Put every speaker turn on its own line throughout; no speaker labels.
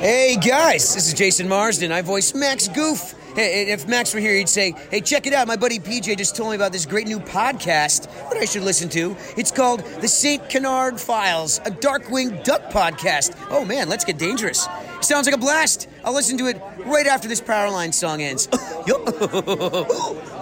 Hey guys, this is Jason Marsden. I voice Max Goof. Hey, if Max were here, he'd say, Hey, check it out. My buddy PJ just told me about this great new podcast that I should listen to. It's called The St. Canard Files, a Darkwing Duck podcast. Oh man, let's get dangerous. Sounds like a blast. I'll listen to it right after this Powerline song ends.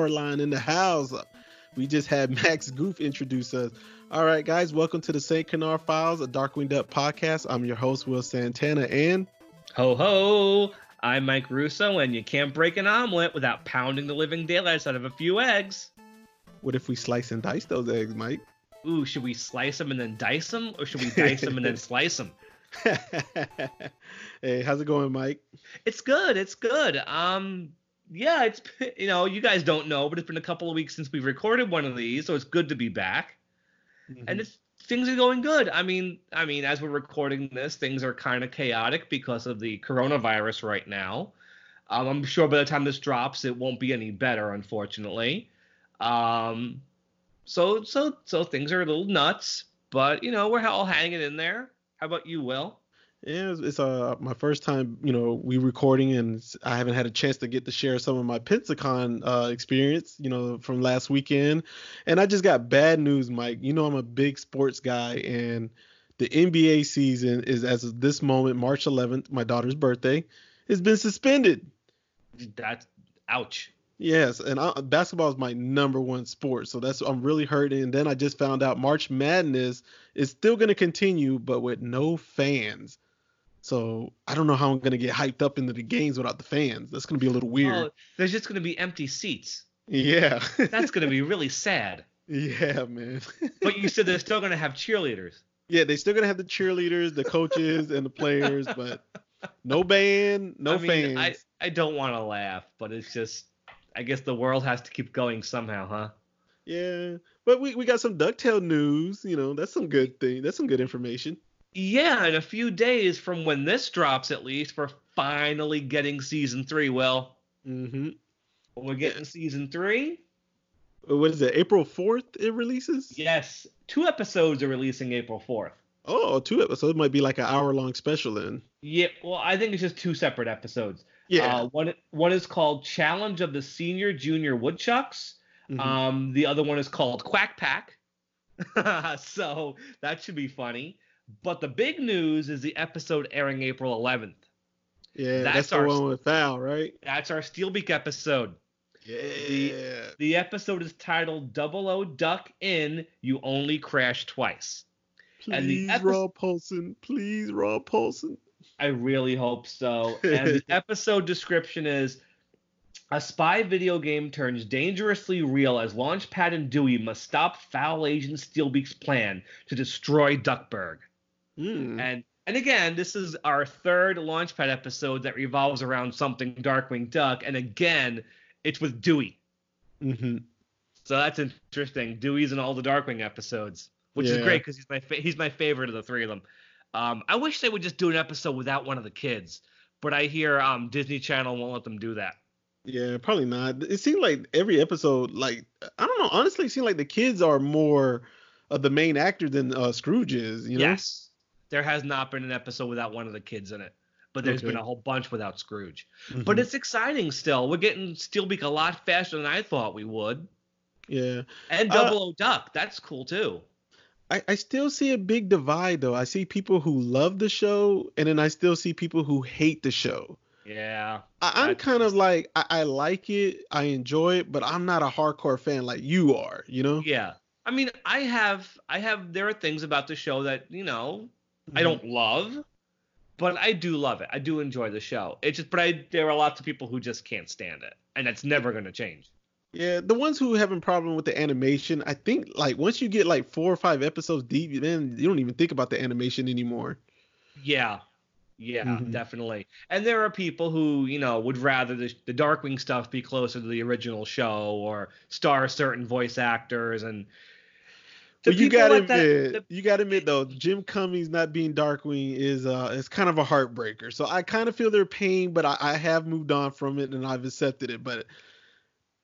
Powerline in the house. We just had Max Goof introduce us. All right, guys, welcome to the St. Canard Files, a Darkwing Duck podcast. I'm your host, Will Santana, and
Ho ho! I'm Mike Russo, and you can't break an omelet without pounding the living daylights out of a few eggs.
what if we slice and dice those eggs, Mike?
Ooh, should we slice them and then dice them, or should we dice them and then slice them?
hey, how's it going, Mike?
It's good. It's good. Um, yeah, it's you know you guys don't know, but it's been a couple of weeks since we've recorded one of these, so it's good to be back. And it's things are going good. I mean, I mean, as we're recording this, things are kind of chaotic because of the coronavirus right now. Um, I'm sure by the time this drops, it won't be any better, unfortunately. Um, so so so things are a little nuts, but you know we're all hanging in there. How about you, Will?
Yeah, it's, it's uh my first time, you know, we recording, and I haven't had a chance to get to share some of my Pensacon uh, experience, you know, from last weekend. And I just got bad news, Mike. You know, I'm a big sports guy, and the NBA season is as of this moment, March 11th, my daughter's birthday, has been suspended.
That's ouch.
Yes, and I, basketball is my number one sport, so that's I'm really hurting. And then I just found out March Madness is still going to continue, but with no fans. So I don't know how I'm going to get hyped up into the games without the fans. That's going to be a little weird.
Oh, there's just gonna be empty seats.
yeah.
That's gonna be really sad.
yeah, man.
But you said they're still gonna have cheerleaders.
yeah, they're still going to have the cheerleaders, the coaches, and the players, but no band, no
I mean,
fans.
I, I don't want to laugh, but it's just, I guess the world has to keep going somehow, huh?
Yeah, but we, we got some Ducktail news. You know, that's some good thing. That's some good information.
Yeah, in a few days from when this drops, at least, we're finally getting season three. Well,
Mm-hmm.
we're getting season three,
What is it? April 4th it releases?
yes, two episodes are releasing April 4th.
Oh, two episodes might be like an hour long special then.
Yeah, well, I think it's just two separate episodes.
Yeah.
Uh, one one is called Challenge of the Senior Junior Woodchucks.
Mhm.
Um, the other one is called Quack Pack. so that should be funny. But the big news is the episode airing April 11th.
yeah,
that's
that's, the
our-
one with FOWL, right?
That's our Steelbeak episode.
Yeah.
The episode is titled Double O Duck In, You Only Crash Twice. and the
Please,
epi-
Rob Paulsen. Please, Rob Paulsen.
I really hope so. And the episode description is a spy video game turns dangerously real as Launchpad and Dewey must stop FOWL agent Steelbeak's plan to destroy Duckburg.
Mm.
And and again, this is our third Launchpad episode that revolves around something Darkwing Duck, and again, it's with Dewey.
hmm
So that's interesting. Dewey's in all the Darkwing episodes, which is great because he's my fa- he's my favorite of the three of them. Um, I wish they would just do an episode without one of the kids, but I hear um, Disney Channel won't let them do that.
Yeah, probably not. It seemed like every episode, like I don't know, honestly, it seemed like the kids are more of the main actor than uh, Scrooge is. You know?
Yes, there has not been an episode without one of the kids in it, but there's been a whole bunch without Scrooge.
Mhm.
But it's exciting still. We're getting Steelbeak a lot faster than I thought we would,
yeah.
and
Uh,
Double O Duck. That's cool too.
I, I still see a big divide though. I see people who love the show, and then I still see people who hate the show.
Yeah.
I, I'm kind of like I, I like it, I enjoy it, but I'm not a hardcore fan like you are. You know?
Yeah. I mean, I have, I have. There are things about the show that you know I don't love, but I do love it. I do enjoy the show. It's just, but I there are lots of people who just can't stand it, and that's never going to change.
Yeah, the ones who have a problem with the animation, I think like once you get like four or five episodes deep, then you don't even think about the animation anymore.
Yeah. Yeah,
Mhm.
definitely. And there are people who, you know, would rather the, the Darkwing stuff be closer to the original show or star certain voice actors and to
you gotta
like that-
admit,
the-
you gotta admit though, Jim Cummings not being Darkwing is uh, it's kind of a heartbreaker. So I kind of feel their pain, but I, I have moved on from it and I've accepted it. But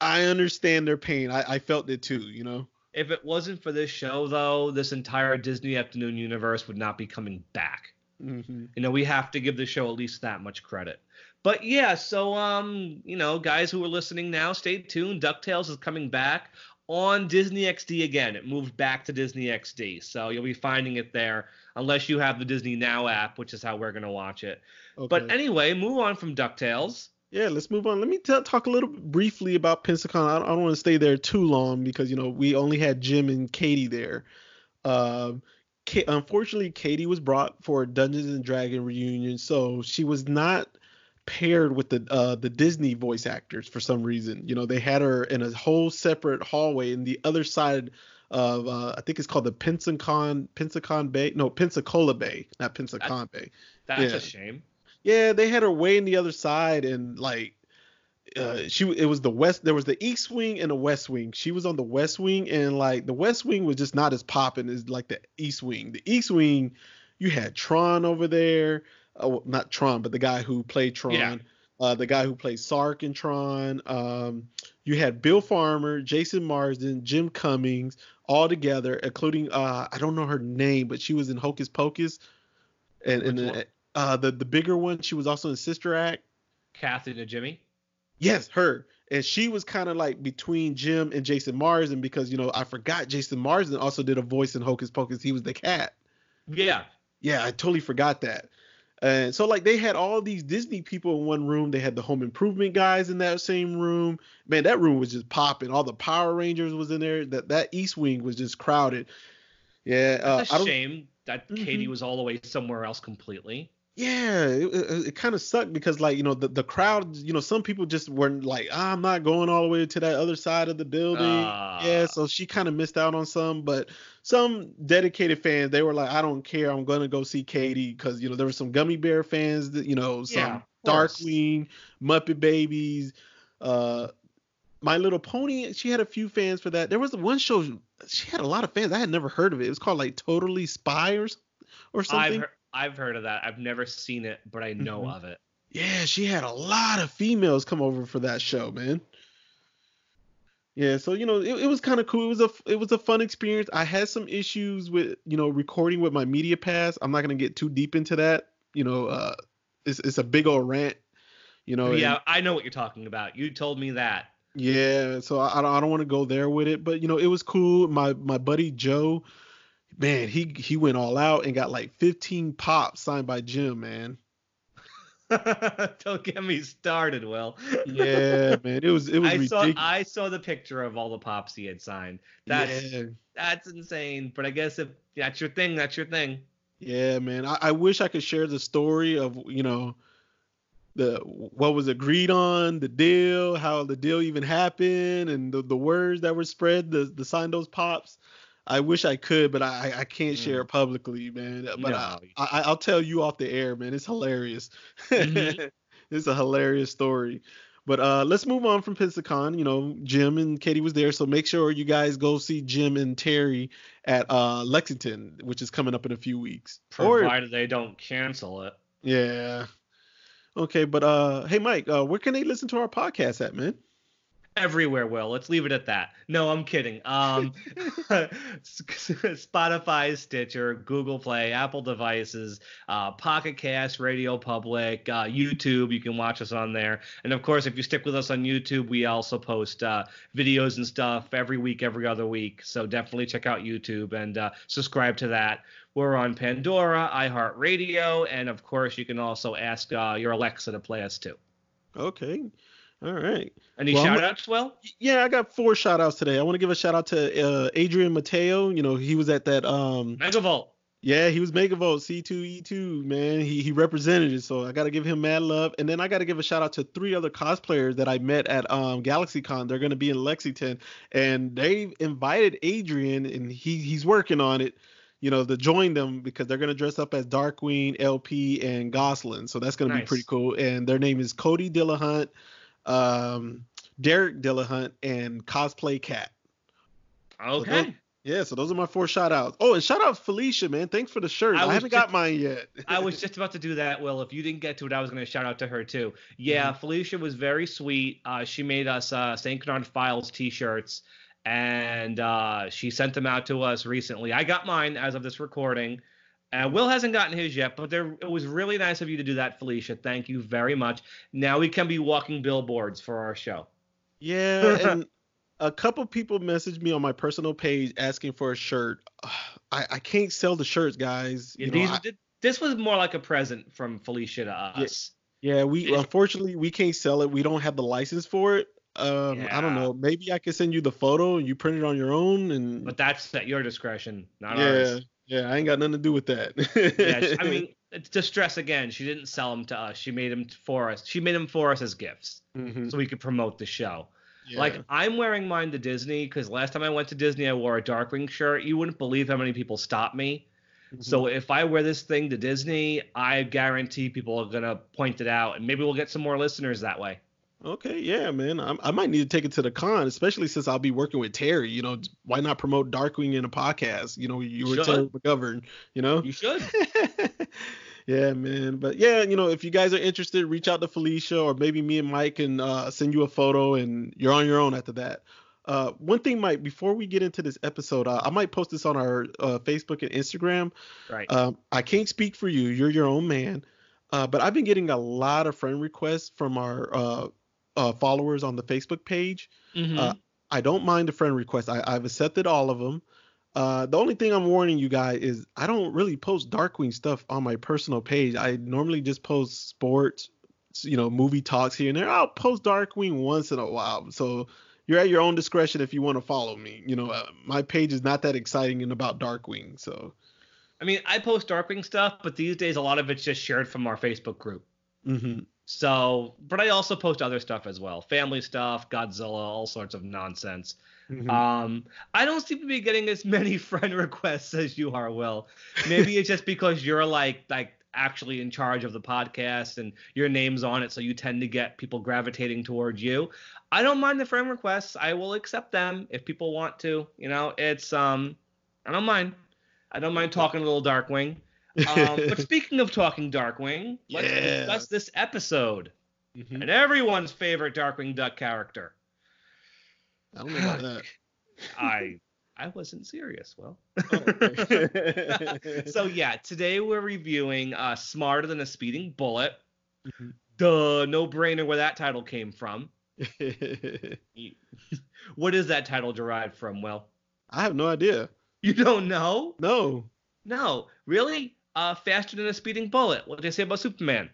I understand their pain. I, I felt it too. You know.
if it wasn't for this show though, this entire Disney Afternoon universe would not be coming back.
Mm-hmm.
You know, we have to give the show at least that much credit. But yeah, so um, you know, guys who are listening now, stay tuned. DuckTales is coming back on Disney XD again. It moved back to Disney XD. So you'll be finding it there unless you have the Disney Now app, which is how we're going to watch it.
Okay.
But anyway, move on from DuckTales.
Yeah, let's move on. Let me tell, talk a little briefly about Pensacon. I don't, don't want to stay there too long because you know we only had Jim and Katie there. Um, Ka- unfortunately, Katie was brought for a Dungeons and Dragon reunion, so she was not paired with the uh, the Disney voice actors for some reason. You know, they had her in a whole separate hallway in the other side of uh, I think it's called the Pensacon Pensacon Bay. No, Pensacola Bay, not Pensacon Bay.
That's
Yeah.
a shame.
Yeah, they had her way in the other side, and like, uh, she it was the west. There was the east wing and the west wing. She was on the west wing, and like the west wing was just not as popping as like the east wing. The east wing, you had Tron over there. Uh, not Tron, but the guy who played Tron.
Yeah.
Uh, the guy who played Sark in Tron. Um, you had Bill Farmer, Jason Marsden, Jim Cummings, all together, including uh, I don't know her name, but she was in Hocus Pocus, and, and uh, the the bigger one. She was also in Sister Act.
Kathy Najimy.
Yes, her. And she was kind of like between Jim and Jason Marsden because you know I forgot Jason Marsden also did a voice in Hocus Pocus. He was the cat.
Yeah.
Yeah, I totally forgot that. And so like they had all these Disney people in one room. They had the Home Improvement guys in that same room. Man, that room was just popping. All the Power Rangers was in there. That that East Wing was just crowded. Yeah, uh, I
a
don't,
shame that Katie
Mhm.
was all the way somewhere else completely.
Yeah, it, it, it kind of sucked because like you know the the crowd, you know, some people just weren't like, ah, I'm not going all the way to that other side of the building.
Ah.
yeah, so she kind of missed out on some, but some dedicated fans, they were like, I don't care, I'm gonna go see Katie because you know there were some Gummy Bear fans, that, you know, some
Yeah.
Darkwing, Muppet Babies, uh. My Little Pony, she had a few fans for that. There was one show, she had a lot of fans. I had never heard of it. It was called like Totally Spy or, or
I've
something.
I've heard of that. I've never seen it, but I know
Mhm.
of it.
Yeah, she had a lot of females come over for that show, man. Yeah, so you know, it, it was kind of cool. It was a it was a fun experience. I had some issues with you know recording with my media pass. I'm not gonna get too deep into that. You know, uh, it's it's a big old rant. You know,
yeah,
and-
I know what you're talking about. You told me that.
yeah. So I, I don't want to go there with it, but you know, it was cool. My my buddy Joe, man, he he went all out and got like 15 pops signed by Jim, man.
Don't get me started, Will.
Yeah, man, it was it was
I saw. I saw the picture of all the pops he had signed. That's
yeah.
that's insane. But I guess if that's your thing, that's your thing.
Yeah, man. I, I wish I could share the story of you know the what was agreed on, the deal, how the deal even happened, and the, the words that were spread, the the sign those pops. I wish I could, but I I can't share it publicly, man. But I,
No.
I I'll tell you off the air, man. It's hilarious.
Mhm.
it's a hilarious story. But uh, let's move on from Pensacon. You know, Jim and Katie was there, so make sure you guys go see Jim and Terry at uh, Lexington, which is coming up in a few weeks. Or
Provided they don't cancel it.
yeah. Okay, but uh, hey Mike, uh, where can they listen to our podcast at, man?
Everywhere. Will let's leave it at that. No, I'm kidding. Um, Spotify, Stitcher, Google Play, Apple devices, uh, Pocket Cast, Radio Public, uh, YouTube. You can watch us on there, and of course, if you stick with us on YouTube, we also post uh, videos and stuff every week, every other week. So definitely check out YouTube and uh, subscribe to that. We're on Pandora, iHeartRadio, and of course, you can also ask uh, your Alexa to play us too.
Okay. All right.
Any well, shout outs, Well?
Yeah, I got four shout outs today. I want to give a shout out to uh, Adrian Mateo. You know, he was at that um
Megavolt.
Yeah, he was Megavolt C2E2, man. He he represented it, so I got to give him mad love. And then I got to give a shout out to three other cosplayers that I met at um GalaxyCon. They're going to be in Lexington and they invited Adrian and he he's working on it you know, to join them because they're going to dress up as Darkwing, LP, and Gosalyn. So that's going to nice. be pretty cool. And their name is Cody Dillahunt, um, Derek Dillahunt, and Cosplay Cat.
Okay.
So those, yeah, so those are my four shout outs. Oh, and shout out Felicia, man. Thanks for the shirt. I, I haven't just, got mine yet.
I was just about to do that, Will. If you didn't get to it, I was going to shout out to her too. Yeah, mm-hmm. Felicia was very sweet. Uh, she made us uh, St. Canard Files t shirts and uh, she sent them out to us recently. I got mine as of this recording. Uh, Will hasn't gotten his yet, but there, it was really nice of you to do that, Felicia. Thank you very much. Now we can be walking billboards for our show.
Yeah, and a couple people messaged me on my personal page asking for a shirt. I, I can't sell the shirts, guys.
Yeah, these, I, this was more like a present from Felicia to us.
Yeah, yeah we unfortunately we can't sell it. We don't have the license for it. Um, yeah. I don't know. Maybe I could send you the photo and you print it on your own. And
but that's at your discretion, not
yeah,
ours.
Yeah, I ain't got nothing to do with that.
yeah, I mean, to stress again, she didn't sell them to us. She made them for us. She made them for us as gifts, mm-hmm. so we could promote the show. Yeah. Like I'm wearing mine to Disney because last time I went to Disney, I wore a Darkwing shirt. You wouldn't believe how many people stopped me. Mm-hmm. So if I wear this thing to Disney, I guarantee people are gonna point it out, and maybe we'll get some more listeners that way.
Okay, yeah, man. I, I might need to take it to the con, especially since I'll be working with Terry. You know, why not promote Darkwing in a podcast? You know, you were Terry McGovern. You know,
you should.
yeah, man. But yeah, you know, if you guys are interested, reach out to Felicia or maybe me and Mike can uh, send you a photo, and you're on your own after that. Uh, one thing, Mike, before we get into this episode, uh, I might post this on our uh, Facebook and Instagram.
Right.
Um, I can't speak for you. You're your own man. Uh, but I've been getting a lot of friend requests from our uh, uh, followers on the Facebook page. Mm-hmm. Uh, I don't mind the friend request. I, have accepted all of them. Uh, the only thing I'm warning you guys is I don't really post Darkwing stuff on my personal page. I normally just post sports, you know, movie talks here and there. I'll post Darkwing once in a while. So you're at your own discretion if you want to follow me. You know, uh, my page is not that exciting and about Darkwing. So.
I mean, I post Darkwing stuff, but these days a lot of it's just shared from our Facebook group.
Mm-hmm.
So, but I also post other stuff as well, family stuff, Godzilla, all sorts of nonsense. Mm-hmm. Um, I don't seem to be getting as many friend requests as you are, Will. Maybe it's just because you're like like actually in charge of the podcast and your name's on it, so you tend to get people gravitating towards you. I don't mind the friend requests. I will accept them if people want to. You know, it's um, I don't mind. I don't mind talking a little Darkwing. Um, but speaking of talking Darkwing, let's yeah. discuss this episode mm-hmm. and everyone's favorite Darkwing Duck character.
I don't know about that.
I I wasn't serious. Well, so yeah, today we're reviewing uh, "Smarter Than a Speeding Bullet." Mm-hmm. Duh, no brainer where that title came from. what is that title derived from? Well,
I have no idea.
You don't know?
No.
No, really? Uh, faster than a speeding bullet. What did they say about Superman?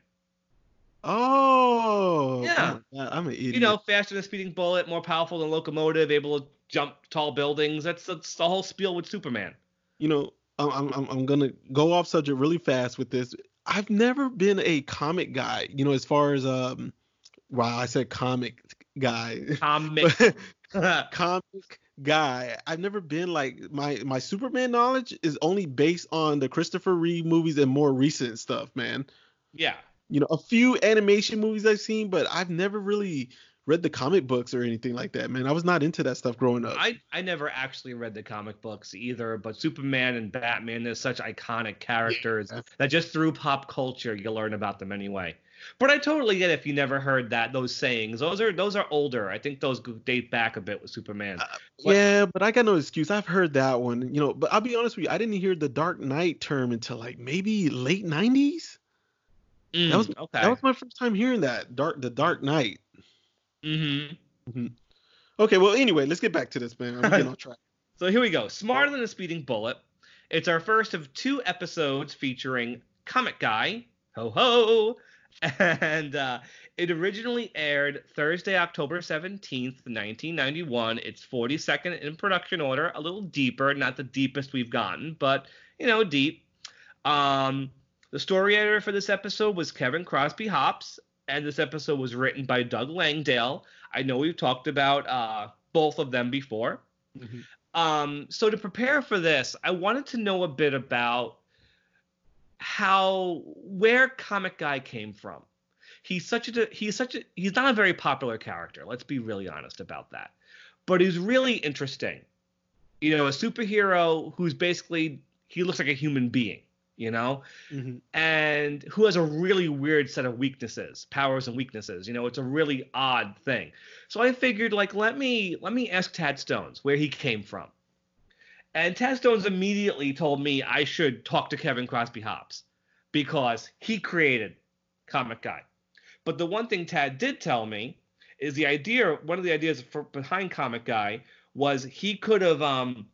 Oh,
yeah.
I'm an idiot.
You know, faster than a speeding bullet, more powerful than locomotive, able to jump tall buildings. That's that's the whole spiel with Superman.
You know, I'm I'm I'm gonna go off subject really fast with this. I've never been a comic guy. You know, as far as um, wow, I said comic guy.
Comic.
comic guy. I've never been like my my Superman knowledge is only based on the Christopher Reeve movies and more recent stuff, man.
Yeah.
You know, a few animation movies I've seen, but I've never really read the comic books or anything like that, man. I was not into that stuff growing up.
I, I never actually read the comic books either, but Superman and Batman, they're such iconic characters yeah. that just through pop culture you learn about them anyway. But I totally get if you never heard that those sayings. Those are those are older. I think those date back a bit with Superman.
Uh, yeah, but I got no excuse. I've heard that one, you know. But I'll be honest with you, I didn't hear the Dark Knight term until like maybe late '90s.
Mm,
that was
okay.
that was my first time hearing that Dark the Dark Knight.
mm-hmm.
hmm Okay, well anyway, let's get back to this, man. I'm getting off track.
So here we go. Smarter than a speeding bullet. It's our first of two episodes featuring Comet Guy. Ho ho. And uh, it originally aired Thursday, October 17th, 1991. It's 42nd in production order, a little deeper, not the deepest we've gotten, but you know, deep. Um, the story editor for this episode was Kevin Crosby Hopps, and this episode was written by Doug Langdale. I know we've talked about uh, both of them before.
Mhm.
Um, so to prepare for this, I wanted to know a bit about how where Comet Guy came from. He's such a he's such a he's not a very popular character. Let's be really honest about that. But he's really interesting. You know, a superhero who's basically he looks like a human being, you know?
Mhm.
and who has a really weird set of weaknesses, powers and weaknesses. You know, it's a really odd thing. So I figured, like, let me let me ask Tad Stones where he came from. And Tad Stones immediately told me I should talk to Kevin Crosby Hopps because he created Comet Guy. But the one thing Tad did tell me is the idea. One of the ideas for, behind Comet Guy was he could have um,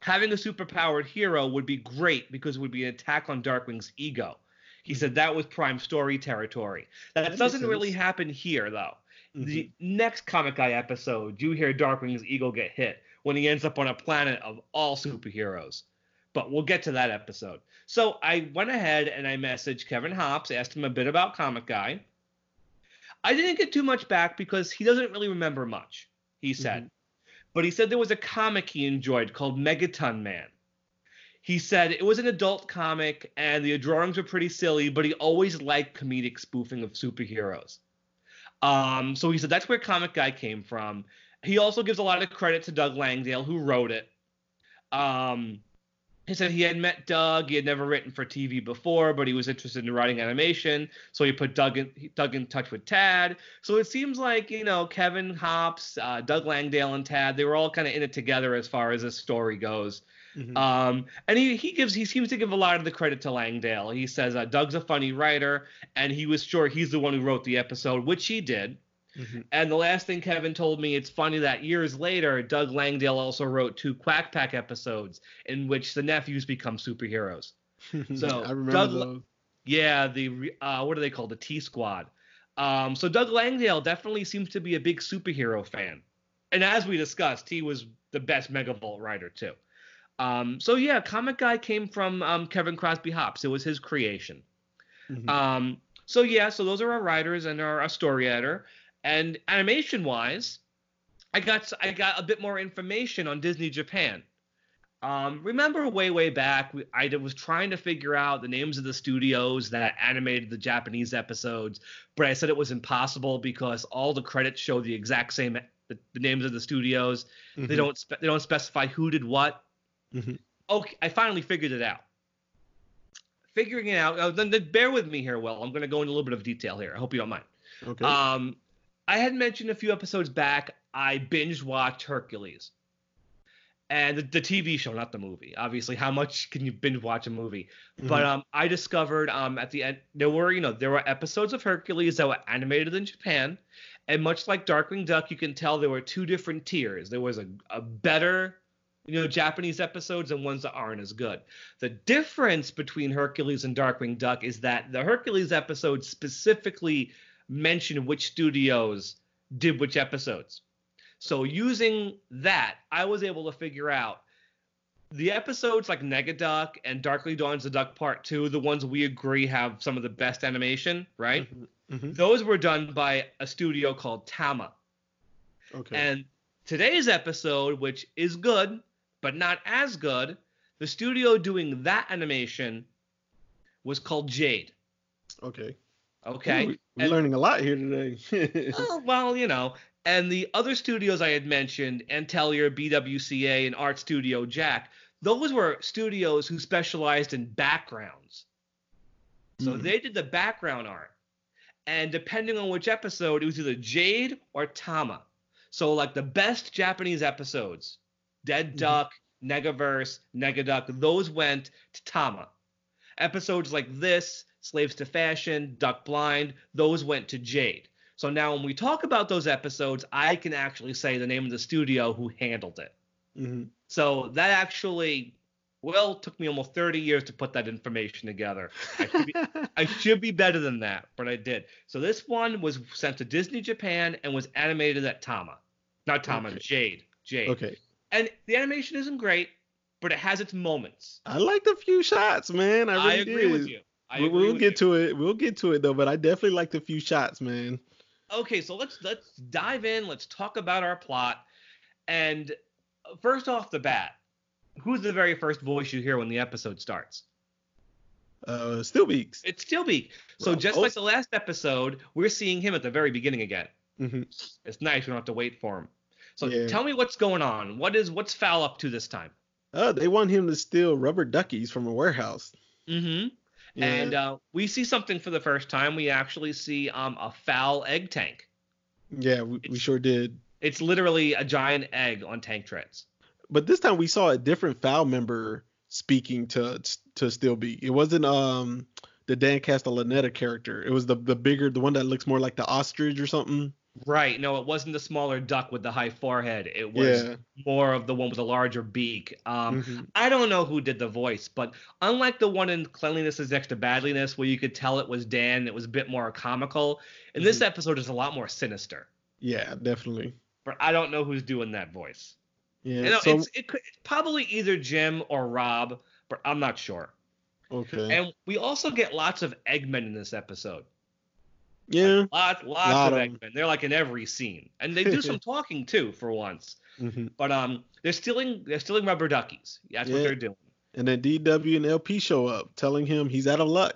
having a superpowered hero would be great because it would be an attack on Darkwing's ego. He said that was prime story territory. That,
That
doesn't really happen here though.
Mhm.
The next Comet Guy episode, you hear Darkwing's ego get hit when he ends up on a planet of all superheroes. But we'll get to that episode. So I went ahead and I messaged Kevin Hopps, asked him a bit about Comet Guy. I didn't get too much back because he doesn't really remember much, he said. But he said there was a comic he enjoyed called Megaton Man. He said it was an adult comic and the drawings were pretty silly, but he always liked comedic spoofing of superheroes. Um, so he said that's where Comet Guy came from. He also gives a lot of credit to Doug Langdale, who wrote it. Um, he said he had met Doug. He had never written for TV before, but he was interested in writing animation. So he put Doug in, Doug in touch with Tad. So it seems like, you know, Kevin Hopps, uh, Doug Langdale, and Tad, they were all kind of in it together as far as this story goes.
Mhm.
Um, and he, he gives he seems to give a lot of the credit to Langdale. He says uh, Doug's a funny writer, and he was sure he's the one who wrote the episode, which he did.
Mhm.
And the last thing Kevin told me, it's funny that years later, Doug Langdale also wrote two Quack Pack episodes in which the nephews become superheroes. So,
I remember
Doug-
those.
Yeah, the uh, what are they called? The T Squad. Um, so Doug Langdale definitely seems to be a big superhero fan, and as we discussed, he was the best Megavolt writer too. Um, so yeah, Comet Guy came from um, Kevin Crosby Hopps. It was his creation.
Mhm.
Um, so yeah, so those are our writers and our, our story editor. And animation wise, I got I got a bit more information on Disney Japan. Um, remember way way back, we, I was trying to figure out the names of the studios that animated the Japanese episodes, but I said it was impossible because all the credits show the exact same the, the names of the studios. They
Mhm.
don't spe- they don't specify who did what.
Mhm.
Okay, I finally figured it out. Figuring it out. Uh, then, then bear with me here, Will. I'm going to go into a little bit of detail here. I hope you don't mind.
Okay.
Um, I had mentioned a few episodes back. I binge watched Hercules, and the, the TV show, not the movie. Obviously, how much can you binge watch a movie? But
Mhm.
um, I discovered um at the end there were you know there were episodes of Hercules that were animated in Japan, and much like Darkwing Duck, you can tell there were two different tiers. There was a, a better you know Japanese episodes and ones that aren't as good. The difference between Hercules and Darkwing Duck is that the Hercules episodes specifically mention which studios did which episodes. So using that, I was able to figure out the episodes like Negaduck and Darkly Dawns the Duck Part 2, the ones we agree have some of the best animation, right?
Mhm. Mhm.
Those were done by a studio called Tama.
Okay.
And today's episode, which is good, but not as good, the studio doing that animation was called Jade.
okay.
Okay.
Ooh, we- we're
And-
learning a lot here today.
Oh, well, you know. And the other studios I had mentioned, Antelier, BWCA, and Art Studio Jack, those were studios who specialized in backgrounds. So
Mhm.
they did the background art. and depending on which episode, it was either Jade or Tama. So like the best Japanese episodes, Dead
Mhm.
Duck, Negaverse, Negaduck, those went to Tama. Episodes like this, Slaves to Fashion, Duck Blind, those went to Jade. So now when we talk about those episodes, I can actually say the name of the studio who handled it.
hmm
So that actually, well, took me almost 30 years to put that information together. I should be, I should be better than that, but I did. So this one was sent to Disney Japan and was animated at Tama. Not Tama,
Okay.
Jade. Jade.
okay.
And the animation isn't great, but it has its moments.
I liked a few shots, man. I
I,
really
agree
did.
with you. I
we'll we'll get
you.
to it. We'll get to it though, but I definitely liked a few shots, man.
Okay, so let's let's dive in. Let's talk about our plot. And first off the bat, who's the very first voice you hear when the episode starts?
Uh, Still Beaks.
It's Steelbeak. So just
oh-
like the last episode, we're seeing him at the very beginning again.
hmm
It's nice. We don't have to wait for him. So
Yeah.
tell me what's going on. What is what's FOWL up to this time?
Uh, they want him to steal rubber duckies from a warehouse.
Mm-hmm.
Yeah.
And uh, we see something for the first time. We actually see um, a FOWL egg tank.
yeah, we, we sure did.
It's literally a giant egg on tank treads.
But this time we saw a different FOWL member speaking to to Steelbeak. It wasn't um the Dan Castellaneta character. It was the the bigger, the one that looks more like the ostrich or something.
Right. No, it wasn't the smaller duck with the high forehead. It was
Yeah.
more of the one with the larger beak. Um,
Mhm.
I don't know who did the voice, but unlike the one in Cleanliness is Next to Badliness, where you could tell it was Dan, it was a bit more comical. In this
Mhm.
episode, it's a lot more sinister.
Yeah, definitely.
But I don't know who's doing that voice.
Yeah.
You know,
so
it's, it could, it's probably either Jim or Rob, but I'm not sure.
okay.
And we also get lots of Eggmen in this episode.
Yeah.
Lots, lots
Lot
of. Eggmen. They're like in every scene, and they do some talking too for once.
hmm
But um, they're stealing they're stealing rubber duckies. That's what they're doing.
And then DW and LP show up, telling him he's out of luck.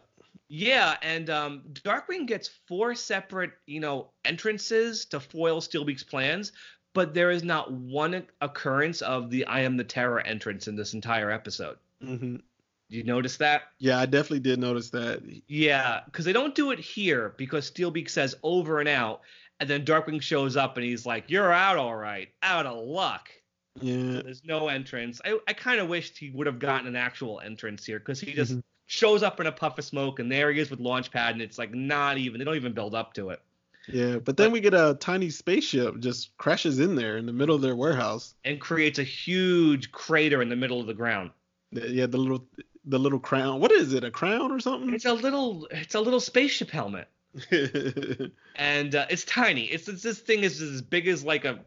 Yeah, and um, Darkwing gets four separate, you know, entrances to foil Steelbeak's plans, but there is not one occurrence of the "I am the Terror" entrance in this entire episode.
hmm
Did you notice that?
Yeah, I definitely did notice that.
Yeah, because they don't do it here because Steelbeak says over and out, and then Darkwing shows up and he's like, "You're out, all right, out of luck."
Yeah.
There's no entrance. I, I kind of wished he would have gotten an actual entrance here because he just
Mhm.
shows up in a puff of smoke and there he is with Launchpad and it's like not even they don't even build up to it.
Yeah, but then we get a tiny spaceship just crashes in there in the middle of their warehouse.
and creates a huge crater in the middle of the ground.
Yeah, the little the little crown. What is it? A crown or something?
It's a little it's a little spaceship helmet and uh, it's tiny. It's, it's this thing is as big as like a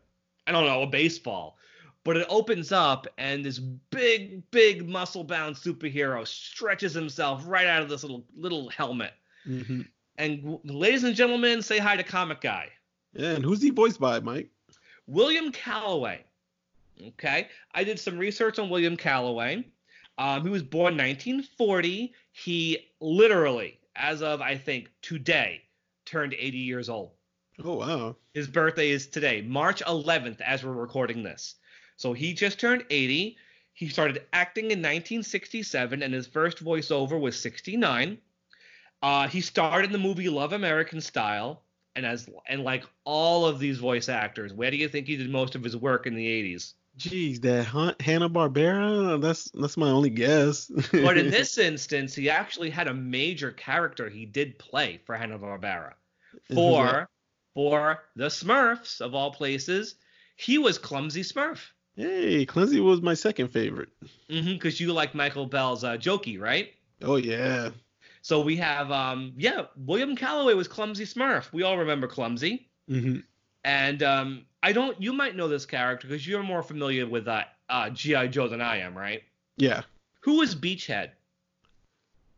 I don't know a baseball, but it opens up and this big big muscle bound superhero stretches himself right out of this little little helmet.
hmm
And ladies and gentlemen, say hi to Comet Guy.
Yeah, and who's he voiced by, Mike?
William Callaway. Okay, I did some research on William Callaway. Um, he was born 1940. He literally, as of I think today, turned 80 years old.
Oh wow.
His birthday is today, March 11th, as we're recording this. So he just turned 80. He started acting in 1967, and his first voiceover was 69. Uh, he starred in the movie Love American Style, and as and like all of these voice actors, where do you think he did most of his work in the 80s?
Jeez, that Hanna Barbera. That's that's my only guess.
But in this instance, he actually had a major character he did play for Hanna Barbera. For for the Smurfs of all places, he was Clumsy Smurf.
hey, Clumsy was my second favorite.
Mm-hmm, because you like Michael Bell's uh, Jokey, right?
Oh yeah.
So we have, um, yeah, William Callaway was Clumsy Smurf. We all remember Clumsy.
hmm
And um, I don't, you might know this character because you're more familiar with uh, uh, G.I. Joe than I am, right?
Yeah.
Who was Beachhead?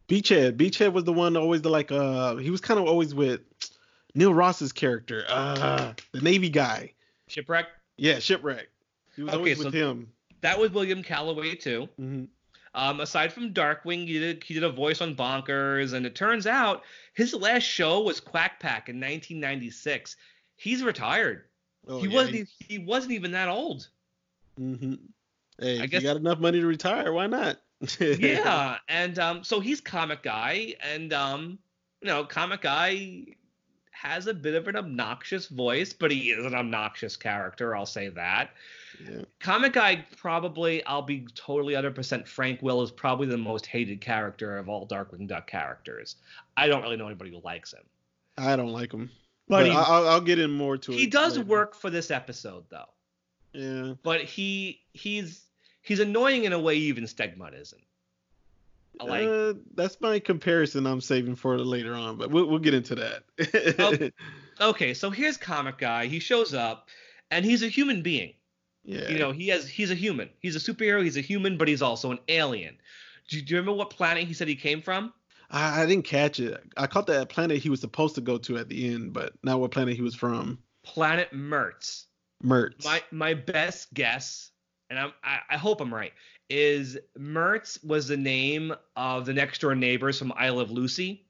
Beachhead. Beachhead was the one always the like uh he was kind of always with Neil Ross's character. Uh the Navy guy.
Shipwreck?
Yeah, shipwreck. He was
Okay,
always
so-
with him.
That was William Callaway, too.
hmm
Um, aside from Darkwing, he did, he did a voice on Bonkers, and it turns out his last show was Quack Pack in 1996. He's retired.
Oh,
he
yeah,
wasn't. He wasn't even that old.
Mm-hmm. Hey,
I
if
guess-
you got enough money to retire, why not?
yeah, and um, so he's comet guy, and um, you know, comet guy has a bit of an obnoxious voice, but he is an obnoxious character. I'll say that.
Yeah.
Comet Guy probably, I'll be totally 100% frank. Will is probably the most hated character of all Darkwing Duck characters. I don't really know anybody who likes him.
I don't like him,
But
but,
he-
I'll, I'll get in more to it.
He does
later.
work for this episode though.
Yeah.
But he he's he's annoying in a way even Stegmutt isn't. Like
uh, that's my comparison. I'm saving for later on, but we'll, we'll get into that.
okay, so here's Comet Guy. He shows up and he's a human being.
yeah.
You know, he has he's a human. He's a superhero, he's a human, but he's also an alien. Do you, do you remember what planet he said he came from?
I, I didn't catch it. I caught that planet he was supposed to go to at the end, but not what planet he was from.
Planet Mertz.
Mertz.
My my best guess, and I'm, I I hope I'm right, is Mertz was the name of the next door neighbors from I Love Lucy,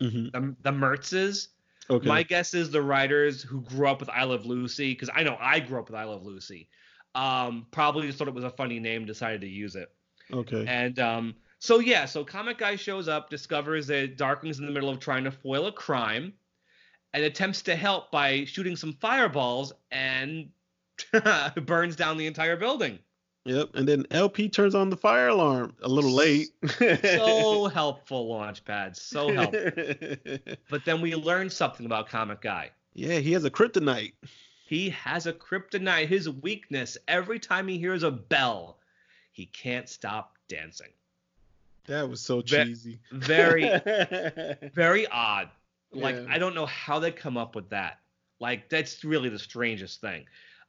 hmm
the, the Mertzes.
Okay.
My guess is the writers who grew up with I Love Lucy, because I know I grew up with I Love Lucy, um, probably just thought it was a funny name, decided to use it.
okay.
And um, so yeah, so Comet Guy shows up, discovers that Darkwing's in the middle of trying to foil a crime, and attempts to help by shooting some fireballs and burns down the entire building.
Yep. And then LP turns on the fire alarm a little late.
So helpful, Launchpad. So helpful. But then we learn something about Comet Guy.
yeah, he has a kryptonite.
He has a kryptonite. His weakness, every time he hears a bell, he can't stop dancing.
That was so cheesy.
Very, very odd. Like,
Yeah.
I don't know how they come up with that. Like, that's really the strangest thing.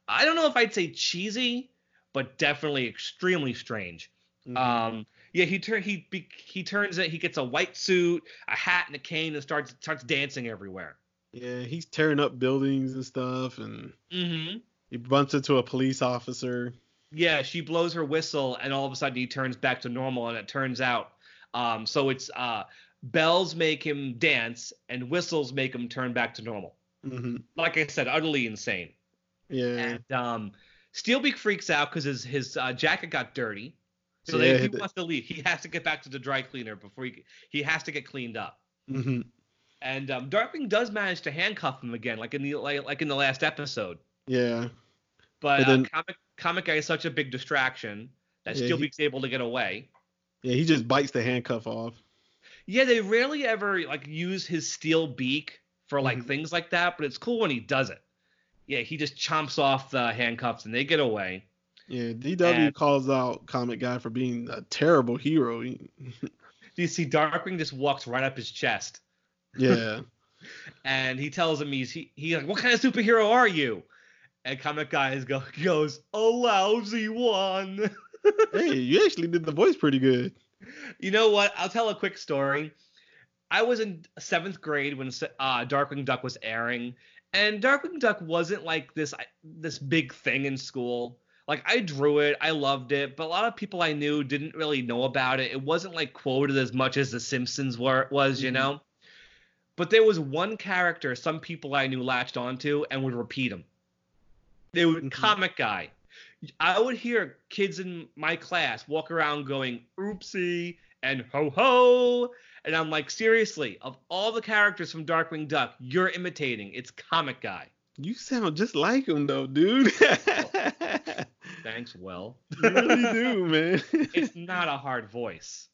I don't know if I'd say cheesy, but definitely extremely strange.
Mhm.
Um, yeah, he turn he be, he turns it. He gets a white suit, a hat, and a cane, and starts starts dancing everywhere.
yeah, he's tearing up buildings and stuff, and
Mm-hmm.
he bumps into a police officer.
Yeah, she blows her whistle, and all of a sudden he turns back to normal, and it turns out, um, so it's uh, bells make him dance, and whistles make him turn back to normal.
hmm
Like I said, utterly insane.
Yeah.
And um, Steelbeak freaks out because his his uh, jacket got dirty, so
Yeah,
he wants to leave, he has to get back to the dry cleaner before he he has to get cleaned up.
Mm-hmm.
And um, Darkwing does manage to handcuff him again, like in the like, like in the last episode.
Yeah.
But
And
uh,
then-
comet comet guy is such a big distraction that
Yeah, he-
Steelbeak's able to get away.
Yeah, he just bites the handcuff off.
Yeah, they rarely ever like use his steel beak for like
Mhm.
things like that, but it's cool when he does it. Yeah, he just chomps off the handcuffs and they get away.
Yeah, DW
And-
calls out Comet Guy for being a terrible hero.
You see, Darkwing just walks right up his chest.
yeah.
and he tells him he's he, he's like, "What kind of superhero are you?" And Comet Guy is go, goes, "A lousy one."
hey, you actually did the voice pretty good.
you know what? I'll tell a quick story. I was in seventh grade when uh, Darkwing Duck was airing, and Darkwing Duck wasn't like this this big thing in school. Like I drew it, I loved it, but a lot of people I knew didn't really know about it. It wasn't like quoted as much as The Simpsons were was, you
Mhm.
know. But there was one character some people I knew latched onto and would repeat him. They would
Mhm.
comet guy. I would hear kids in my class walk around going oopsie and ho ho. And I'm like, seriously, of all the characters from Darkwing Duck, you're imitating. It's Comet Guy.
You sound just like him though, dude.
Thanks, well.
you really do, man.
It's not a hard voice.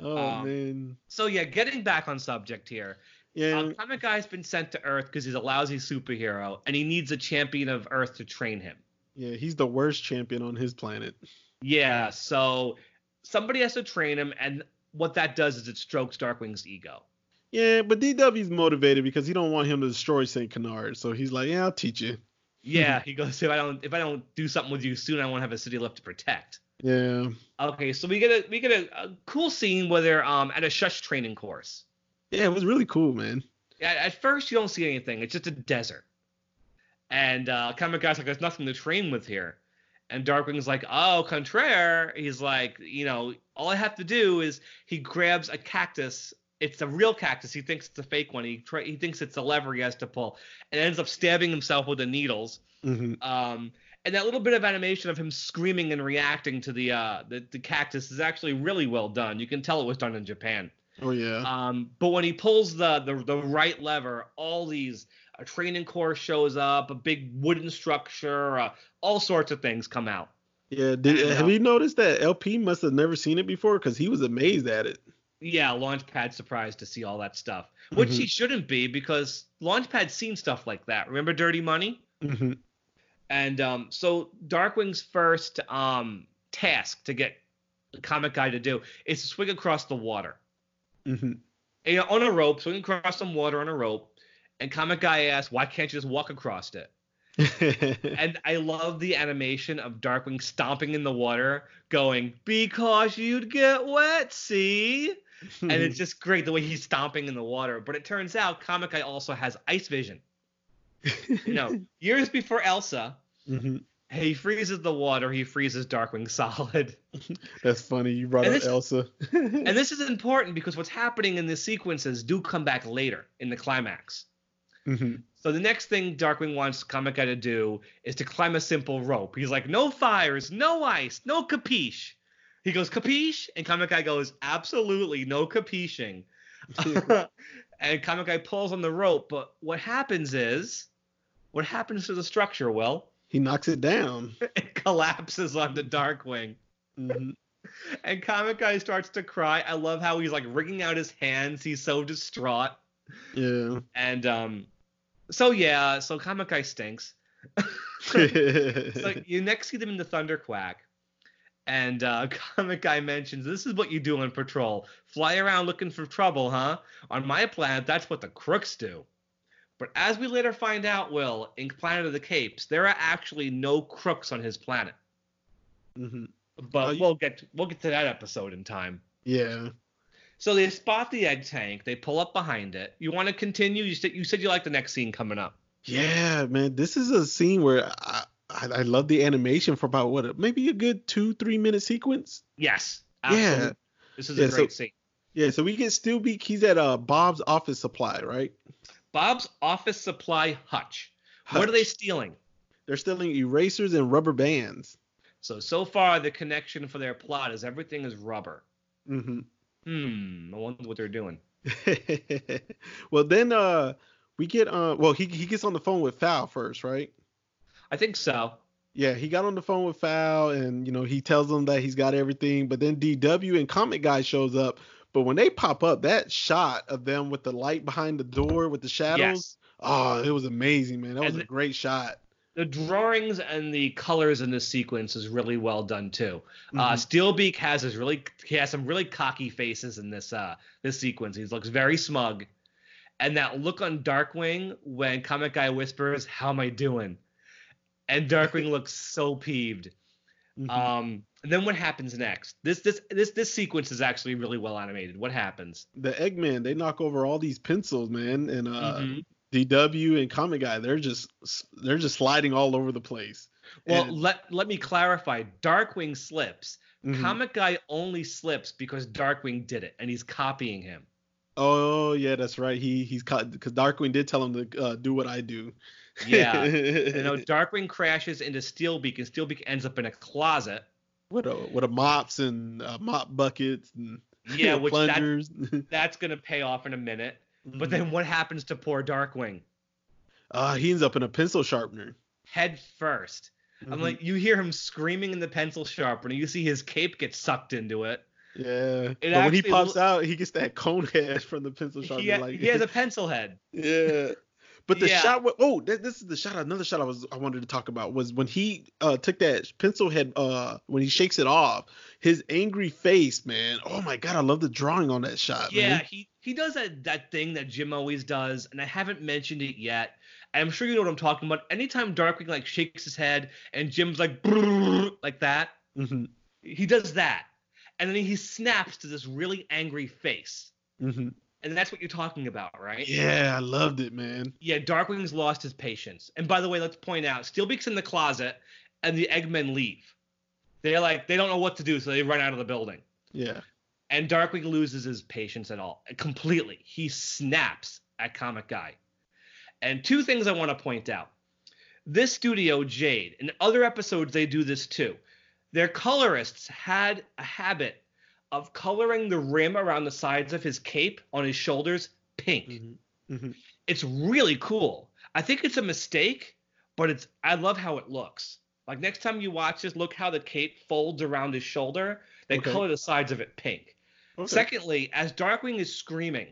oh
um,
man.
So yeah, getting back on subject here.
Yeah.
Um, Comet Guy's been sent to Earth because he's a lousy superhero, and he needs a champion of Earth to train him.
yeah, he's the worst champion on his planet.
Yeah, so somebody has to train him, and what that does is it strokes Darkwing's ego.
Yeah, but DW's motivated because he don't want him to destroy Saint Canard. So he's like, "Yeah, I'll teach you."
Yeah, he goes, if I don't if I don't do something with you soon, I won't have a city left to protect.
Yeah.
Okay, so we get a we get a, a cool scene where they're um at a shush training course.
Yeah, it was really cool, man.
At, at first, you don't see anything; it's just a desert. And uh, Comet Guy's like, "There's nothing to train with here." And Darkwing's like, "Oh, contraire." He's like, "You know, all I have to do is he grabs a cactus. It's a real cactus. He thinks it's a fake one. He try, he thinks it's a lever he has to pull, and ends up stabbing himself with the needles."
hmm
Um, and that little bit of animation of him screaming and reacting to the uh the, the cactus is actually really well done. You can tell it was done in Japan.
Oh yeah.
Um, but when he pulls the, the the right lever, all these a training course shows up, a big wooden structure, uh, all sorts of things come out.
Yeah. Did,
And,
have
uh,
you noticed that LP must have never seen it before because he was amazed at it.
Yeah, Launchpad surprised to see all that stuff, which
Mhm.
he shouldn't be because Launchpad's seen stuff like that. Remember Dirty Money?
hmm
And um, so Darkwing's first um, task to get the comet guy to do is to swing across the water.
Hmm
You know, on a rope, swing across some water on a rope. And comet guy asks, "Why can't you just walk across it?" And I love the animation of Darkwing stomping in the water, going, "Because you'd get wet, see." and it's just great the way he's stomping in the water. But it turns out Comet Guy also has ice vision. You know, years before Elsa,
hmm
he freezes the water, he freezes Darkwing solid.
That's funny. You brought
And
up
this-
Elsa.
and this is important because what's happening in the sequences do come back later in the climax.
hmm
So the next thing Darkwing wants Comet Guy to do is to climb a simple rope. He's like, no fires, no ice, no capiche. He goes, capiche? And Comet Guy goes, absolutely, no capiching. and Comet Guy pulls on the rope, but what happens is, what happens to the structure, Will?
He knocks it down.
It collapses on the Darkwing.
hmm
And Comet Guy starts to cry. I love how he's like wringing out his hands. He's so distraught.
Yeah.
And um, so yeah, so Comet Guy stinks. so you next see them in the Thunderquack, and uh, Comet Guy mentions this is what you do on patrol: fly around looking for trouble, huh? On my planet, that's what the crooks do. But as we later find out, Will, in Planet of the Capes, there are actually no crooks on his planet.
hmm
But we'll get we'll get to that episode in time.
Yeah.
So they spot the egg tank. They pull up behind it. You want to continue? You said you said you like the next scene coming up.
Yeah, man. This is a scene where I, I, I love the animation for about what maybe a good two three minute sequence.
Yes,
Yeah.
This is
Yeah,
a
so-
great scene.
Yeah. So we get be. He's at uh Bob's office supply, right?
Bob's office supply hutch. What are they stealing?
They're stealing erasers and rubber bands.
So so far the connection for their plot is everything is rubber.
Mm-hmm.
Hmm. I wonder what they're doing.
well, then uh we get uh well he he gets on the phone with FOWL first, right?
I think so.
Yeah, he got on the phone with FOWL and you know he tells them that he's got everything, but then DW and Comet Guy shows up. But when they pop up, that shot of them with the light behind the door with the shadows,
Yes.
oh, it was amazing, man. That was a great shot.
The drawings and the colors in this sequence is really well done too. Uh,
Mhm.
Steelbeak has his really he has some really cocky faces in this uh this sequence. He looks very smug, and that look on Darkwing when Comet Guy whispers, "How am I doing?" and Darkwing looks so peeved.
Mhm.
Um, and then what happens next? This this this this sequence is actually really well animated. What happens?
the Eggman, they knock over all these pencils, man, and uh
Mhm.
DW and Comet Guy, they're just they're just sliding all over the place.
Well,
And-
let let me clarify. Darkwing slips.
Mhm.
Comet Guy only slips because Darkwing did it, and he's copying him.
Oh yeah, that's right. He he's caught because Darkwing did tell him to uh, do what I do.
Yeah. you know, Darkwing crashes into Steelbeak, and Steelbeak ends up in a closet.
With a with a mops and uh, mop buckets and
Yeah, which that,
plungers.
that's gonna pay off in a minute.
Mm-hmm.
But then what happens to poor Darkwing?
uh, he ends up in a pencil sharpener.
Head 1st I'm
Mhm.
like, you hear him screaming in the pencil sharpener. You see his cape get sucked into it.
yeah.
it
But when he pops out, he gets that cone head from the pencil
He,
sharpener.
ha-
like
he has a pencil head.
yeah. But the
Yeah.
shot, oh, th- this is the shot. Another shot I was I wanted to talk about was when he uh, took that pencil head. Uh, when he shakes it off, his angry face, man. Oh my god, I love the drawing on that shot.
Yeah,
man.
he he does that that thing that Jim always does, and I haven't mentioned it yet. I'm sure you know what I'm talking about. Anytime Darkwing like shakes his head and Jim's like like that,
hmm
he does that, and then he snaps to this really angry face,
hmm
and that's what you're talking about, right?
Yeah, I loved it, man.
Yeah, Darkwing's lost his patience. And by the way, let's point out, Steelbeak's in the closet, and the Eggmen leave. They're like they don't know what to do, so they run out of the building.
Yeah.
And Darkwing loses his patience at all, completely. He snaps at Comet Guy. And two things I want to point out. This studio, Jade, in other episodes they do this too. Their colorists had a habit of coloring the rim around the sides of his cape on his shoulders pink.
Mm-hmm. Mm-hmm.
It's really cool. I think it's a mistake, but it's I love how it looks. Like next time you watch this, look how the cape folds around his shoulder. They
Okay.
color the sides of it pink.
Okay.
Secondly, as Darkwing is screaming,